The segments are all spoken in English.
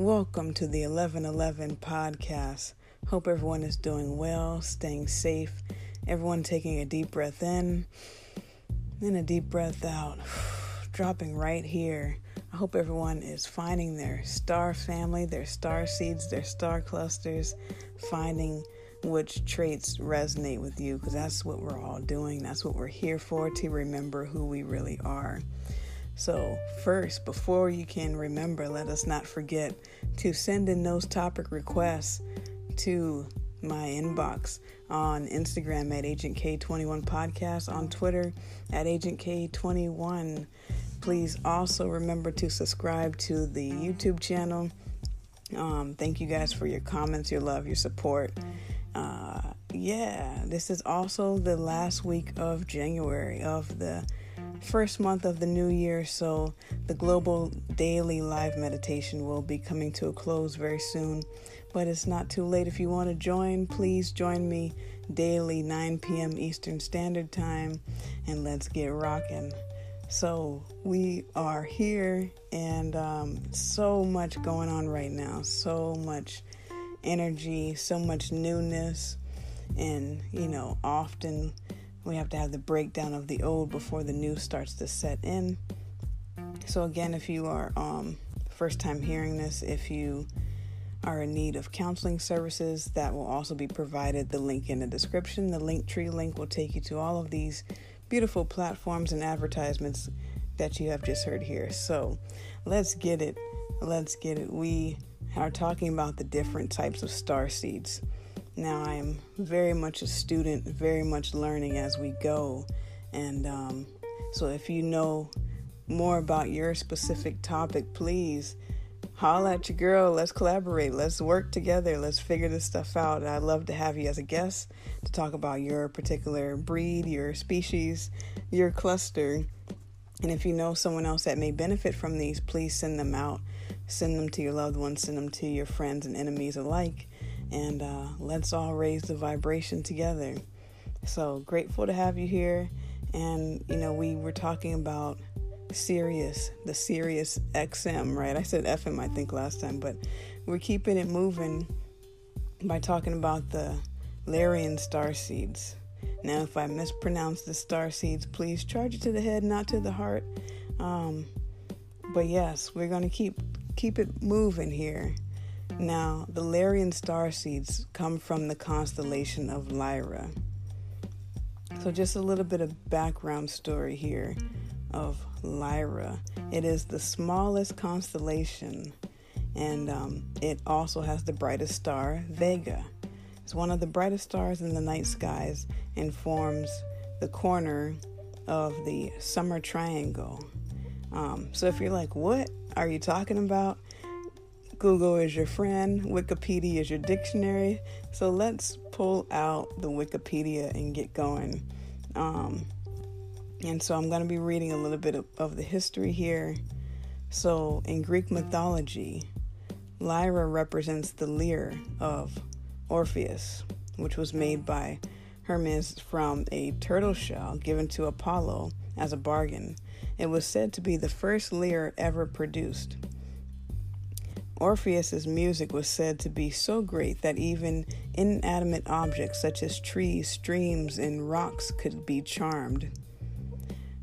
Welcome to the 1111 podcast. Hope everyone is doing well, staying safe, everyone taking a deep breath in and a deep breath out, dropping right here. I hope everyone is finding their star family, their star seeds, their star clusters, finding which traits resonate with you because that's what we're all doing. That's what we're here for to remember who we really are. So, first, before you can remember, let us not forget to send in those topic requests to my inbox on Instagram at Agent K21 Podcast, on Twitter at Agent K21. Please also remember to subscribe to the YouTube channel. Um, thank you guys for your comments, your love, your support. Uh, yeah, this is also the last week of January of the first month of the new year, so the global daily live meditation will be coming to a close very soon. But it's not too late. If you want to join, please join me daily, 9 p.m. Eastern Standard Time, and let's get rocking. So, we are here, and um, so much going on right now, so much energy, so much newness, and you know, often we have to have the breakdown of the old before the new starts to set in. So, again, if you are um, first time hearing this, if you are in need of counseling services, that will also be provided. The link in the description, the Linktree link will take you to all of these beautiful platforms and advertisements that you have just heard here. So, let's get it. Let's get it. We are talking about the different types of star seeds. Now, I'm very much a student, very much learning as we go. And um, so, if you know more about your specific topic, please holla at your girl. Let's collaborate. Let's work together. Let's figure this stuff out. I'd love to have you as a guest to talk about your particular breed, your species, your cluster. And if you know someone else that may benefit from these, please send them out. Send them to your loved ones, send them to your friends and enemies alike and uh, let's all raise the vibration together. So grateful to have you here. And, you know, we were talking about Sirius, the Sirius XM, right? I said FM, I think, last time, but we're keeping it moving by talking about the Larian star seeds. Now, if I mispronounce the star seeds, please charge it to the head, not to the heart. Um, but yes, we're going to keep keep it moving here. Now, the Lyrian star seeds come from the constellation of Lyra. So, just a little bit of background story here of Lyra. It is the smallest constellation, and um, it also has the brightest star, Vega. It's one of the brightest stars in the night skies and forms the corner of the summer triangle. Um, so, if you're like, what are you talking about? Google is your friend, Wikipedia is your dictionary. So let's pull out the Wikipedia and get going. Um, and so I'm going to be reading a little bit of, of the history here. So in Greek mythology, Lyra represents the lyre of Orpheus, which was made by Hermes from a turtle shell given to Apollo as a bargain. It was said to be the first lyre ever produced. Orpheus's music was said to be so great that even inanimate objects such as trees, streams, and rocks could be charmed.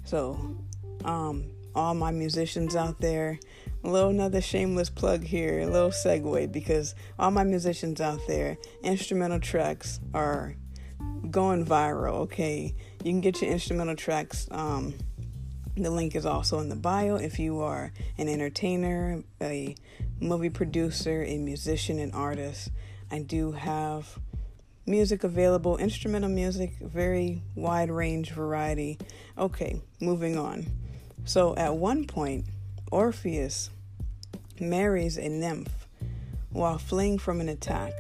So, um, all my musicians out there, a little another shameless plug here, a little segue because all my musicians out there, instrumental tracks are going viral. Okay, you can get your instrumental tracks. Um, the link is also in the bio if you are an entertainer, a movie producer, a musician, and artist. I do have music available, instrumental music, very wide range variety. Okay, moving on. So at one point, Orpheus marries a nymph while fleeing from an attack.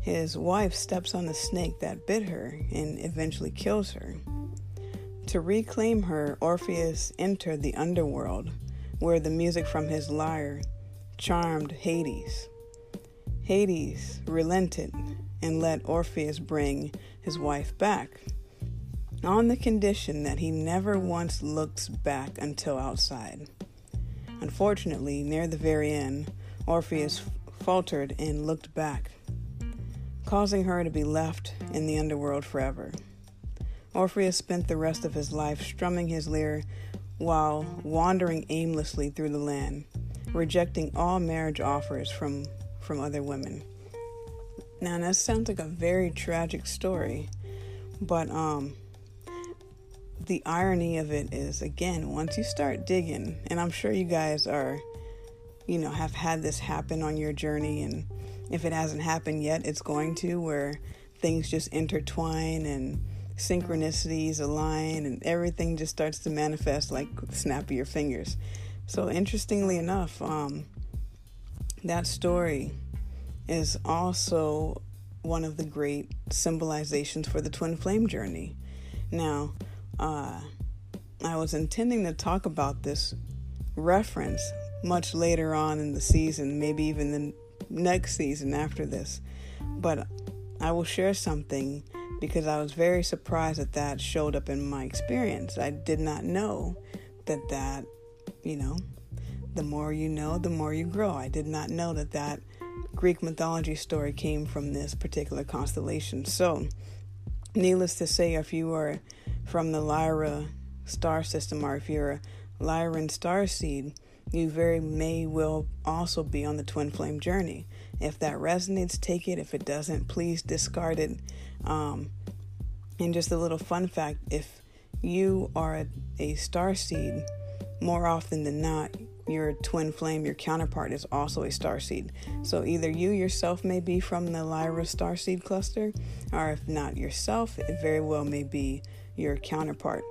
His wife steps on a snake that bit her and eventually kills her. To reclaim her, Orpheus entered the underworld, where the music from his lyre charmed Hades. Hades relented and let Orpheus bring his wife back, on the condition that he never once looks back until outside. Unfortunately, near the very end, Orpheus faltered and looked back, causing her to be left in the underworld forever. Orpheus spent the rest of his life strumming his lyre while wandering aimlessly through the land, rejecting all marriage offers from, from other women. Now, that sounds like a very tragic story, but um, the irony of it is, again, once you start digging, and I'm sure you guys are, you know, have had this happen on your journey, and if it hasn't happened yet, it's going to, where things just intertwine and synchronicities align and everything just starts to manifest like the snap of your fingers. So, interestingly enough, um, that story is also one of the great symbolizations for the twin flame journey. Now, uh, I was intending to talk about this reference much later on in the season, maybe even the next season after this, but I will share something because I was very surprised that that showed up in my experience. I did not know that that, you know, the more you know, the more you grow. I did not know that that Greek mythology story came from this particular constellation. So, needless to say, if you are from the Lyra star system or if you're a Lyran star seed, you very may will also be on the twin flame journey. If that resonates, take it. If it doesn't, please discard it. Um, and just a little fun fact if you are a, a star seed, more often than not, your twin flame, your counterpart, is also a star seed. So either you yourself may be from the Lyra star seed cluster, or if not yourself, it very well may be your counterpart.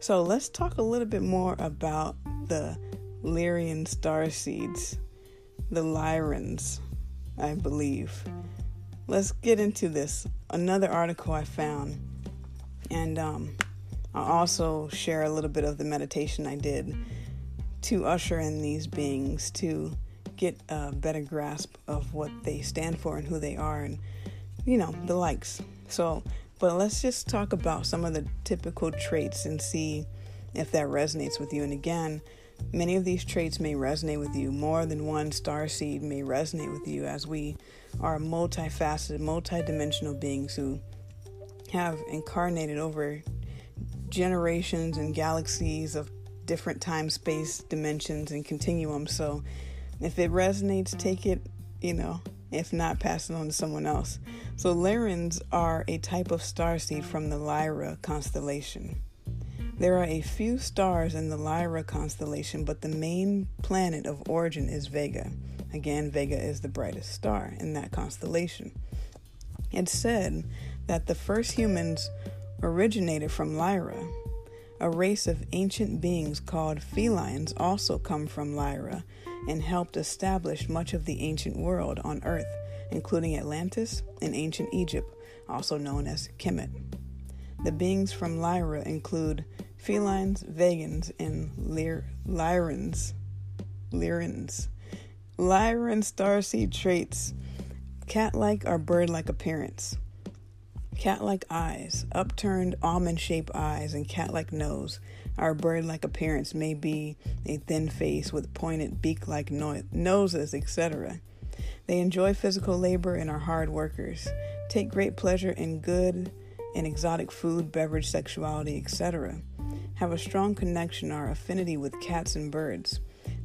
So let's talk a little bit more about the Lyrian star seeds, the Lyrans, I believe. Let's get into this. Another article I found, and um, I'll also share a little bit of the meditation I did to usher in these beings to get a better grasp of what they stand for and who they are, and you know, the likes. So, but let's just talk about some of the typical traits and see if that resonates with you. And again, many of these traits may resonate with you. More than one star seed may resonate with you as we are multifaceted, multidimensional beings who have incarnated over generations and galaxies of different time, space, dimensions, and continuums. So if it resonates, take it, you know, if not, pass it on to someone else. So Lyrans are a type of star seed from the Lyra constellation. There are a few stars in the Lyra constellation, but the main planet of origin is Vega. Again, Vega is the brightest star in that constellation. It's said that the first humans originated from Lyra, a race of ancient beings called felines also come from Lyra and helped establish much of the ancient world on Earth, including Atlantis and ancient Egypt, also known as Kemet. The beings from Lyra include felines, vegans, and Lyr- Lyrans. Lyrans. Lyran starseed traits cat like or bird like appearance. Cat like eyes, upturned almond shaped eyes, and cat like nose. Our bird like appearance may be a thin face with pointed beak like no- noses, etc. They enjoy physical labor and are hard workers, take great pleasure in good and exotic food, beverage, sexuality, etc. Have a strong connection or affinity with cats and birds.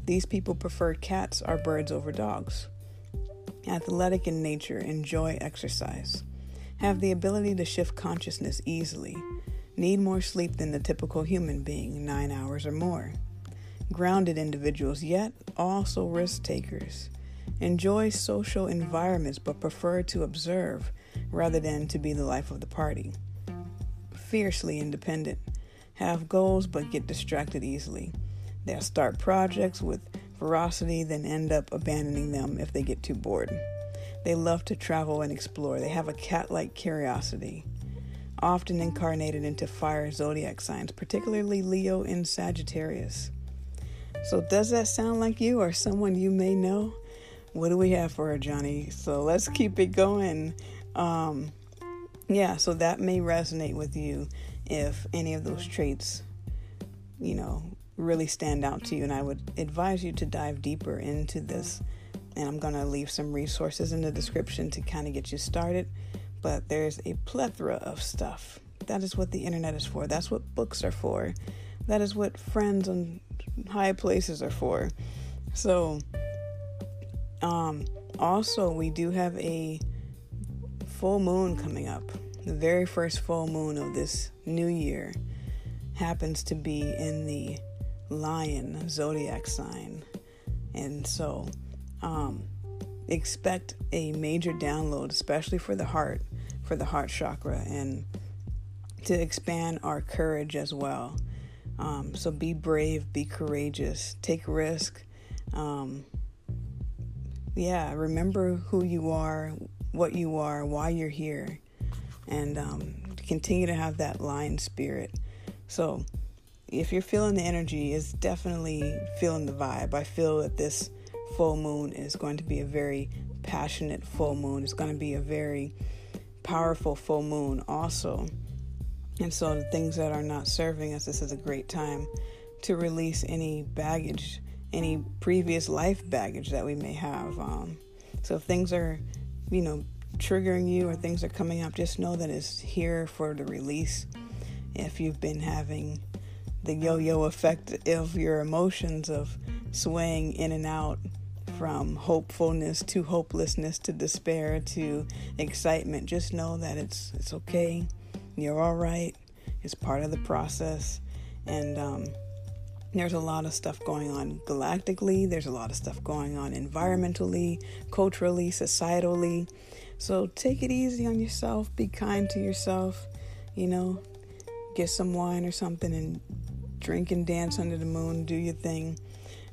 These people prefer cats or birds over dogs. Athletic in nature, enjoy exercise have the ability to shift consciousness easily, need more sleep than the typical human being, nine hours or more. Grounded individuals, yet also risk takers. Enjoy social environments but prefer to observe rather than to be the life of the party. Fiercely independent. Have goals but get distracted easily. They'll start projects with ferocity, then end up abandoning them if they get too bored. They love to travel and explore. They have a cat like curiosity, often incarnated into fire zodiac signs, particularly Leo and Sagittarius. So, does that sound like you or someone you may know? What do we have for her, Johnny? So, let's keep it going. Um, yeah, so that may resonate with you if any of those traits, you know, really stand out to you. And I would advise you to dive deeper into this and I'm going to leave some resources in the description to kind of get you started. But there's a plethora of stuff. That is what the internet is for. That's what books are for. That is what friends on high places are for. So, um, also, we do have a full moon coming up. The very first full moon of this new year happens to be in the lion zodiac sign. And so, um, expect a major download, especially for the heart, for the heart chakra, and to expand our courage as well. Um, so be brave, be courageous, take risk. Um, yeah, remember who you are, what you are, why you're here, and um, continue to have that lion spirit. So, if you're feeling the energy, it's definitely feeling the vibe. I feel that this full moon is going to be a very passionate full moon. It's going to be a very powerful full moon, also. And so, the things that are not serving us, this is a great time to release any baggage, any previous life baggage that we may have. Um, so, if things are, you know, triggering you or things are coming up, just know that it's here for the release. If you've been having the yo yo effect of your emotions of swaying in and out from hopefulness to hopelessness to despair to excitement, just know that it's it's okay. You're all right. It's part of the process, and um, there's a lot of stuff going on galactically. There's a lot of stuff going on environmentally, culturally, societally. So take it easy on yourself. Be kind to yourself. You know, get some wine or something and drink and dance under the moon. Do your thing.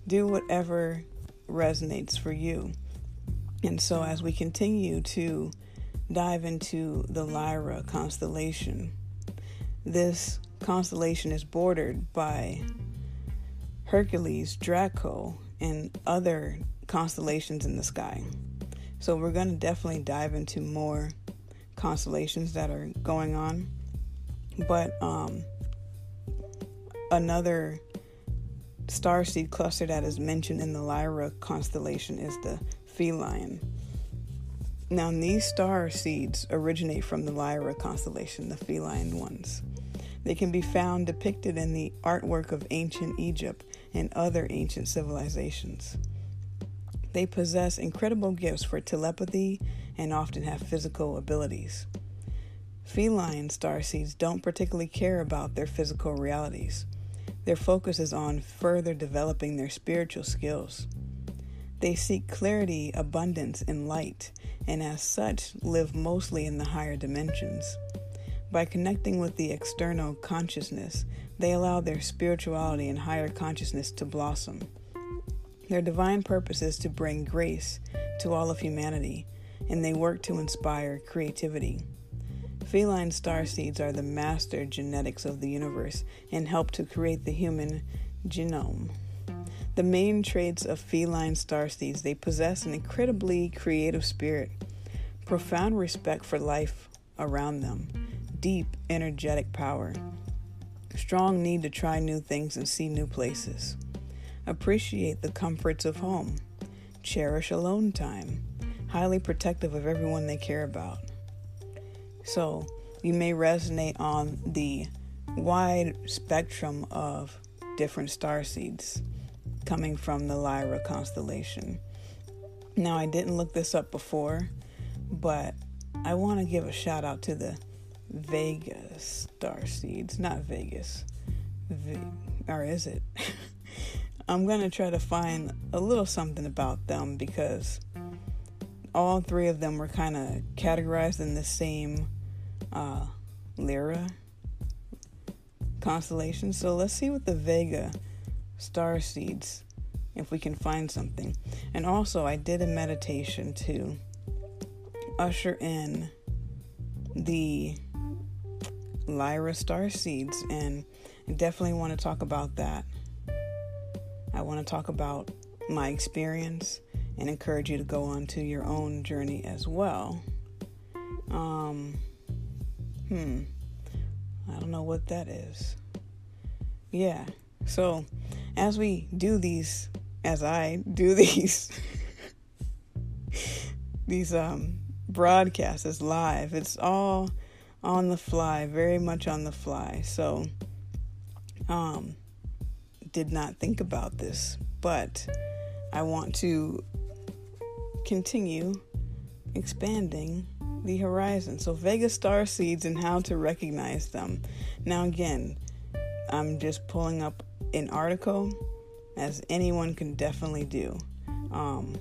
Do whatever resonates for you. And so, as we continue to dive into the Lyra constellation, this constellation is bordered by Hercules, Draco, and other constellations in the sky. So, we're going to definitely dive into more constellations that are going on. But um, another star seed cluster that is mentioned in the Lyra constellation is the feline. Now, these star seeds originate from the Lyra constellation, the feline ones. They can be found depicted in the artwork of ancient Egypt and other ancient civilizations. They possess incredible gifts for telepathy and often have physical abilities. Feline star seeds don't particularly care about their physical realities. Their focus is on further developing their spiritual skills. They seek clarity, abundance, and light, and as such, live mostly in the higher dimensions. By connecting with the external consciousness, they allow their spirituality and higher consciousness to blossom. Their divine purpose is to bring grace to all of humanity, and they work to inspire creativity. Feline star seeds are the master genetics of the universe and help to create the human genome. The main traits of feline star seeds, they possess an incredibly creative spirit, profound respect for life around them, deep energetic power, strong need to try new things and see new places, appreciate the comforts of home, cherish alone time, highly protective of everyone they care about so you may resonate on the wide spectrum of different star seeds coming from the Lyra constellation. Now, I didn't look this up before, but I want to give a shout out to the Vega star seeds, not Vegas. V- or is it? I'm going to try to find a little something about them because all three of them were kind of categorized in the same uh, Lyra constellation. So let's see what the Vega star seeds, if we can find something. And also, I did a meditation to usher in the Lyra star seeds, and I definitely want to talk about that. I want to talk about my experience and encourage you to go on to your own journey as well. Um, Hmm. I don't know what that is. Yeah. So, as we do these, as I do these these um, broadcasts is live. It's all on the fly, very much on the fly. So, um, did not think about this, but I want to continue expanding the horizon. So, Vega star seeds and how to recognize them. Now, again, I'm just pulling up an article, as anyone can definitely do. Um,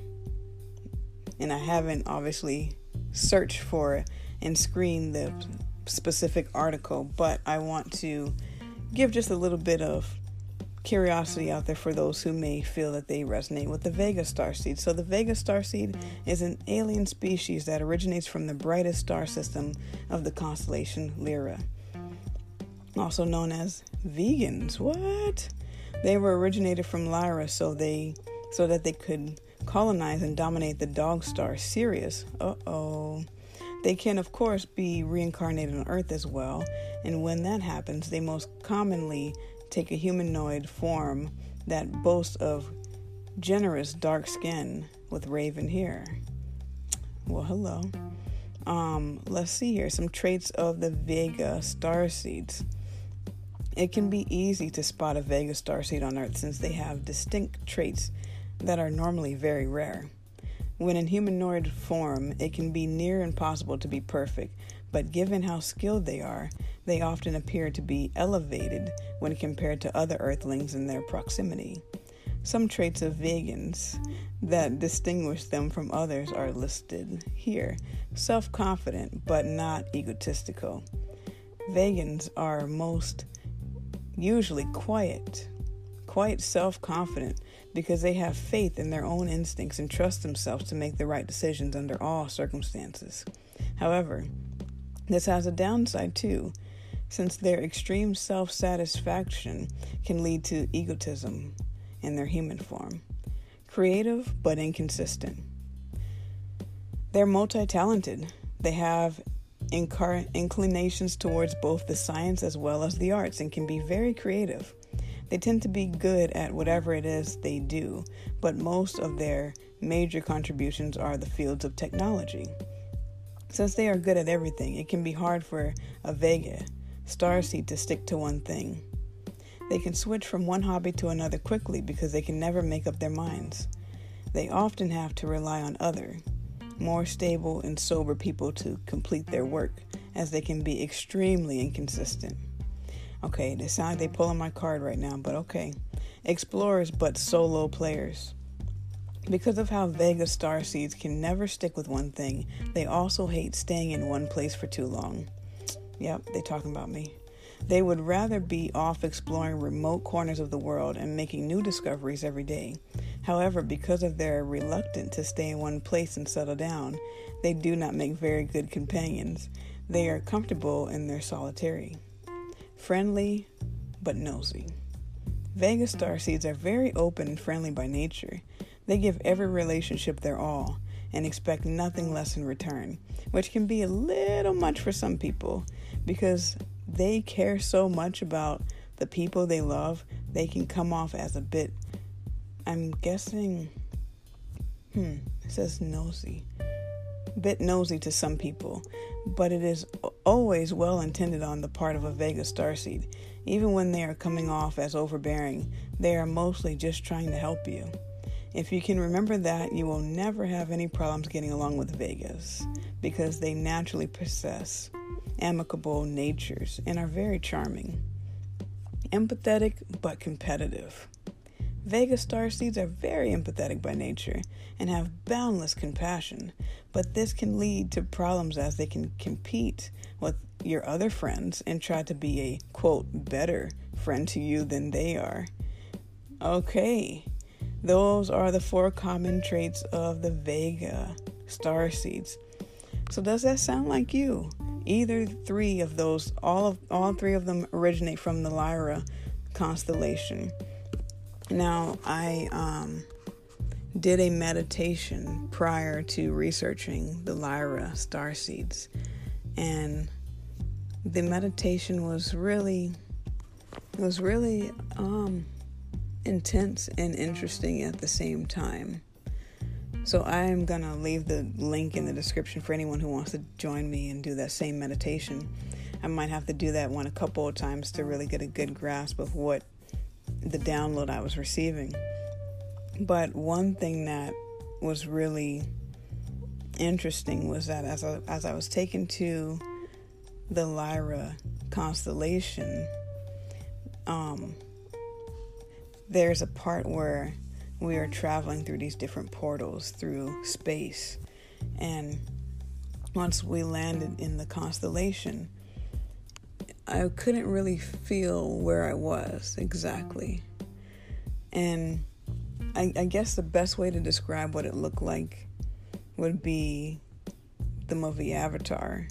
and I haven't obviously searched for and screened the specific article, but I want to give just a little bit of curiosity out there for those who may feel that they resonate with the Vega star seed. So, the Vega star seed is an alien species that originates from the brightest star system of the constellation Lyra, also known as vegans. What? They were originated from Lyra, so they so that they could colonize and dominate the dog star Sirius. Uh oh. They can, of course, be reincarnated on Earth as well, and when that happens, they most commonly take a humanoid form that boasts of generous dark skin with raven hair. Well, hello. Um, let's see here some traits of the Vega star seeds. It can be easy to spot a Vega star seed on Earth since they have distinct traits that are normally very rare. When in humanoid form, it can be near impossible to be perfect, but given how skilled they are, they often appear to be elevated when compared to other Earthlings in their proximity. Some traits of vegans that distinguish them from others are listed here self confident but not egotistical. Vegans are most usually quiet, quite self confident because they have faith in their own instincts and trust themselves to make the right decisions under all circumstances. However, this has a downside too, since their extreme self satisfaction can lead to egotism in their human form. Creative but inconsistent. They're multi talented. They have incar- inclinations towards both the science as well as the arts and can be very creative. They tend to be good at whatever it is they do, but most of their major contributions are the fields of technology. Since they are good at everything, it can be hard for a Vega starseed to stick to one thing. They can switch from one hobby to another quickly because they can never make up their minds. They often have to rely on other, more stable and sober people to complete their work, as they can be extremely inconsistent. Okay, they sounds like they pulling my card right now, but okay. Explorers, but solo players. Because of how Vega star seeds can never stick with one thing, they also hate staying in one place for too long. Yep, they talking about me. They would rather be off exploring remote corners of the world and making new discoveries every day. However, because of their reluctance to stay in one place and settle down, they do not make very good companions. They are comfortable in their solitary. Friendly, but nosy. Vega star seeds are very open and friendly by nature. They give every relationship their all and expect nothing less in return, which can be a little much for some people because they care so much about the people they love, they can come off as a bit, I'm guessing, hmm, it says nosy. Bit nosy to some people, but it is always well intended on the part of a Vega starseed. Even when they are coming off as overbearing, they are mostly just trying to help you. If you can remember that, you will never have any problems getting along with Vegas because they naturally possess amicable natures and are very charming. Empathetic but competitive. Vega star seeds are very empathetic by nature and have boundless compassion, but this can lead to problems as they can compete with your other friends and try to be a quote better friend to you than they are. Okay, those are the four common traits of the Vega star seeds. So does that sound like you? Either three of those, all of all three of them originate from the Lyra constellation. Now I um, did a meditation prior to researching the Lyra star seeds, and the meditation was really was really um, intense and interesting at the same time. So I am going to leave the link in the description for anyone who wants to join me and do that same meditation. I might have to do that one a couple of times to really get a good grasp of what the download I was receiving. But one thing that was really interesting was that as I, as I was taken to the Lyra constellation, um, there's a part where we are traveling through these different portals through space. And once we landed in the constellation, I couldn't really feel where I was exactly. And I, I, guess the best way to describe what it looked like would be the movie Avatar.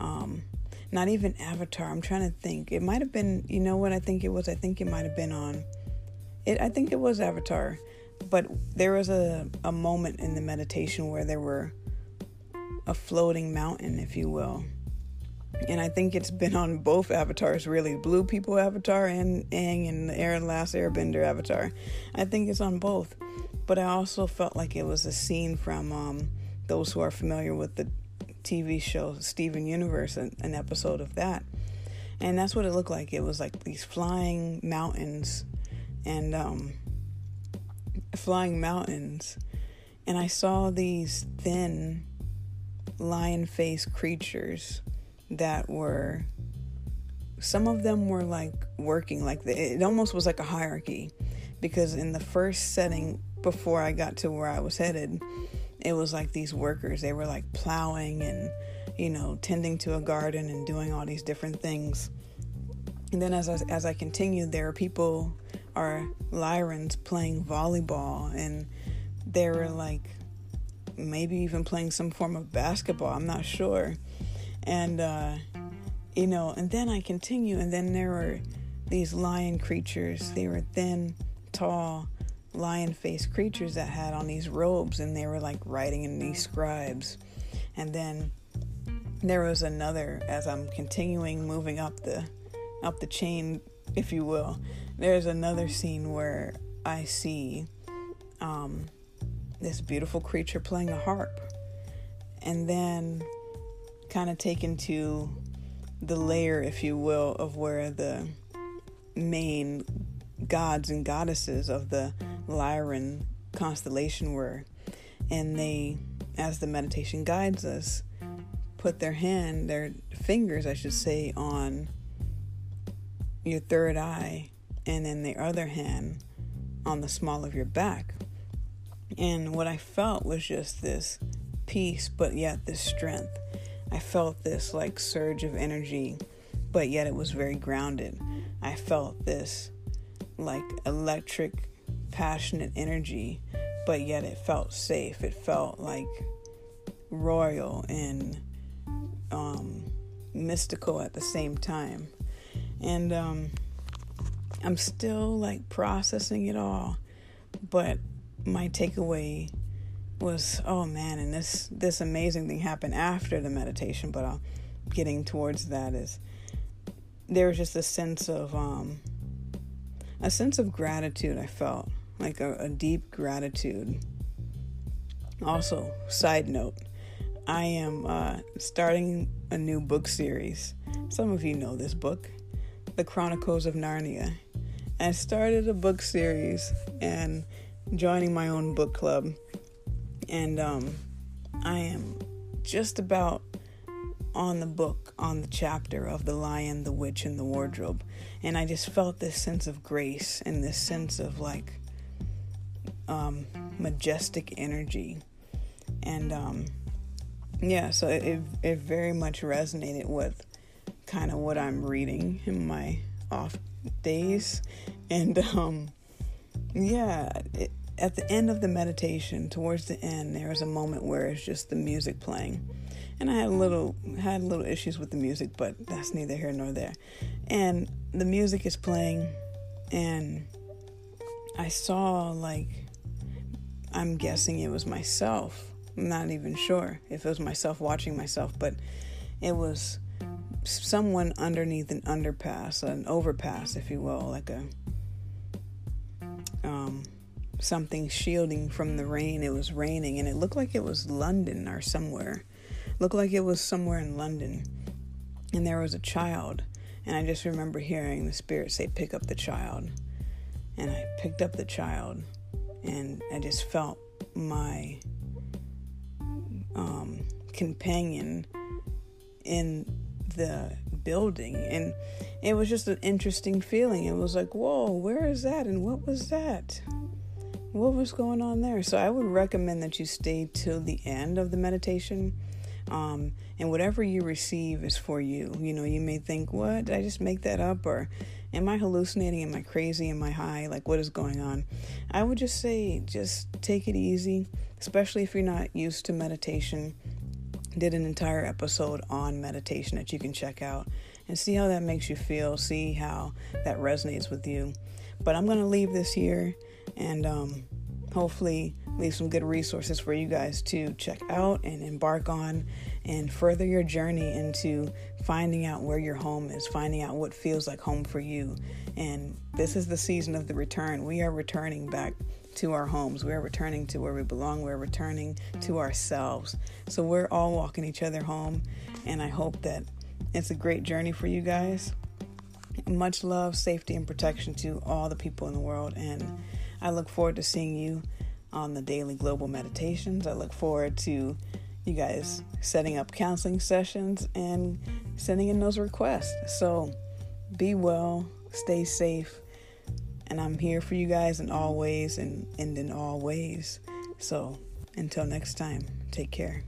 Um, not even Avatar. I'm trying to think. It might have been. You know what I think it was? I think it might have been on. It. I think it was Avatar but there was a, a moment in the meditation where there were a floating mountain, if you will. And I think it's been on both avatars, really, Blue People Avatar and Aang and the Air Last Airbender Avatar. I think it's on both. But I also felt like it was a scene from um, those who are familiar with the TV show Steven Universe, an, an episode of that. And that's what it looked like. It was like these flying mountains, and um, flying mountains and I saw these thin lion faced creatures that were some of them were like working like the, it almost was like a hierarchy because in the first setting before I got to where I was headed it was like these workers they were like plowing and you know tending to a garden and doing all these different things. And then as I, as I continued there are people are Lyrans playing volleyball and they were like maybe even playing some form of basketball. I'm not sure. And, uh, you know, and then I continue, and then there were these lion creatures. They were thin, tall, lion faced creatures that had on these robes, and they were like writing in these scribes. And then there was another, as I'm continuing moving up the up the chain, if you will, there's another scene where I see um, this beautiful creature playing a harp, and then kind of taken to the layer, if you will, of where the main gods and goddesses of the Lyran constellation were. And they, as the meditation guides us, put their hand, their fingers, I should say, on your third eye and then the other hand on the small of your back. And what I felt was just this peace, but yet this strength. I felt this like surge of energy, but yet it was very grounded. I felt this like electric, passionate energy, but yet it felt safe. It felt like royal and um, mystical at the same time. And um, I'm still like processing it all, but my takeaway was oh man and this this amazing thing happened after the meditation but i'm getting towards that is there was just a sense of um a sense of gratitude i felt like a, a deep gratitude. Also side note i am uh, starting a new book series. Some of you know this book the chronicles of narnia I started a book series and joining my own book club. And um, I am just about on the book, on the chapter of The Lion, the Witch, and the Wardrobe. And I just felt this sense of grace and this sense of like um, majestic energy. And um, yeah, so it, it very much resonated with kind of what I'm reading in my off days. And um, yeah, it, at the end of the meditation, towards the end, there was a moment where it's just the music playing. And I had a little had little issues with the music, but that's neither here nor there. And the music is playing, and I saw like I'm guessing it was myself. I'm not even sure if it was myself watching myself, but it was someone underneath an underpass, an overpass, if you will, like a um, something shielding from the rain. It was raining and it looked like it was London or somewhere. It looked like it was somewhere in London. And there was a child. And I just remember hearing the spirit say, Pick up the child. And I picked up the child and I just felt my um, companion in the building and it was just an interesting feeling. It was like whoa where is that and what was that? What was going on there? So i would recommend that you stay till the end of the meditation um, and whatever you receive is for you. You know you may think what did i just make that up or am i hallucinating am i crazy am i high like what is going on? I would just say just take it easy especially if you're not used to meditation did an entire episode on meditation that you can check out and see how that makes you feel, see how that resonates with you. But I'm going to leave this here and um, hopefully leave some good resources for you guys to check out and embark on and further your journey into finding out where your home is, finding out what feels like home for you. And this is the season of the return. We are returning back to our homes. We're returning to where we belong. We're returning to ourselves. So we're all walking each other home. And I hope that it's a great journey for you guys. Much love, safety, and protection to all the people in the world. And I look forward to seeing you on the daily global meditations. I look forward to you guys setting up counseling sessions and sending in those requests. So be well, stay safe, and I'm here for you guys in all ways and, and in all ways. So until next time, take care.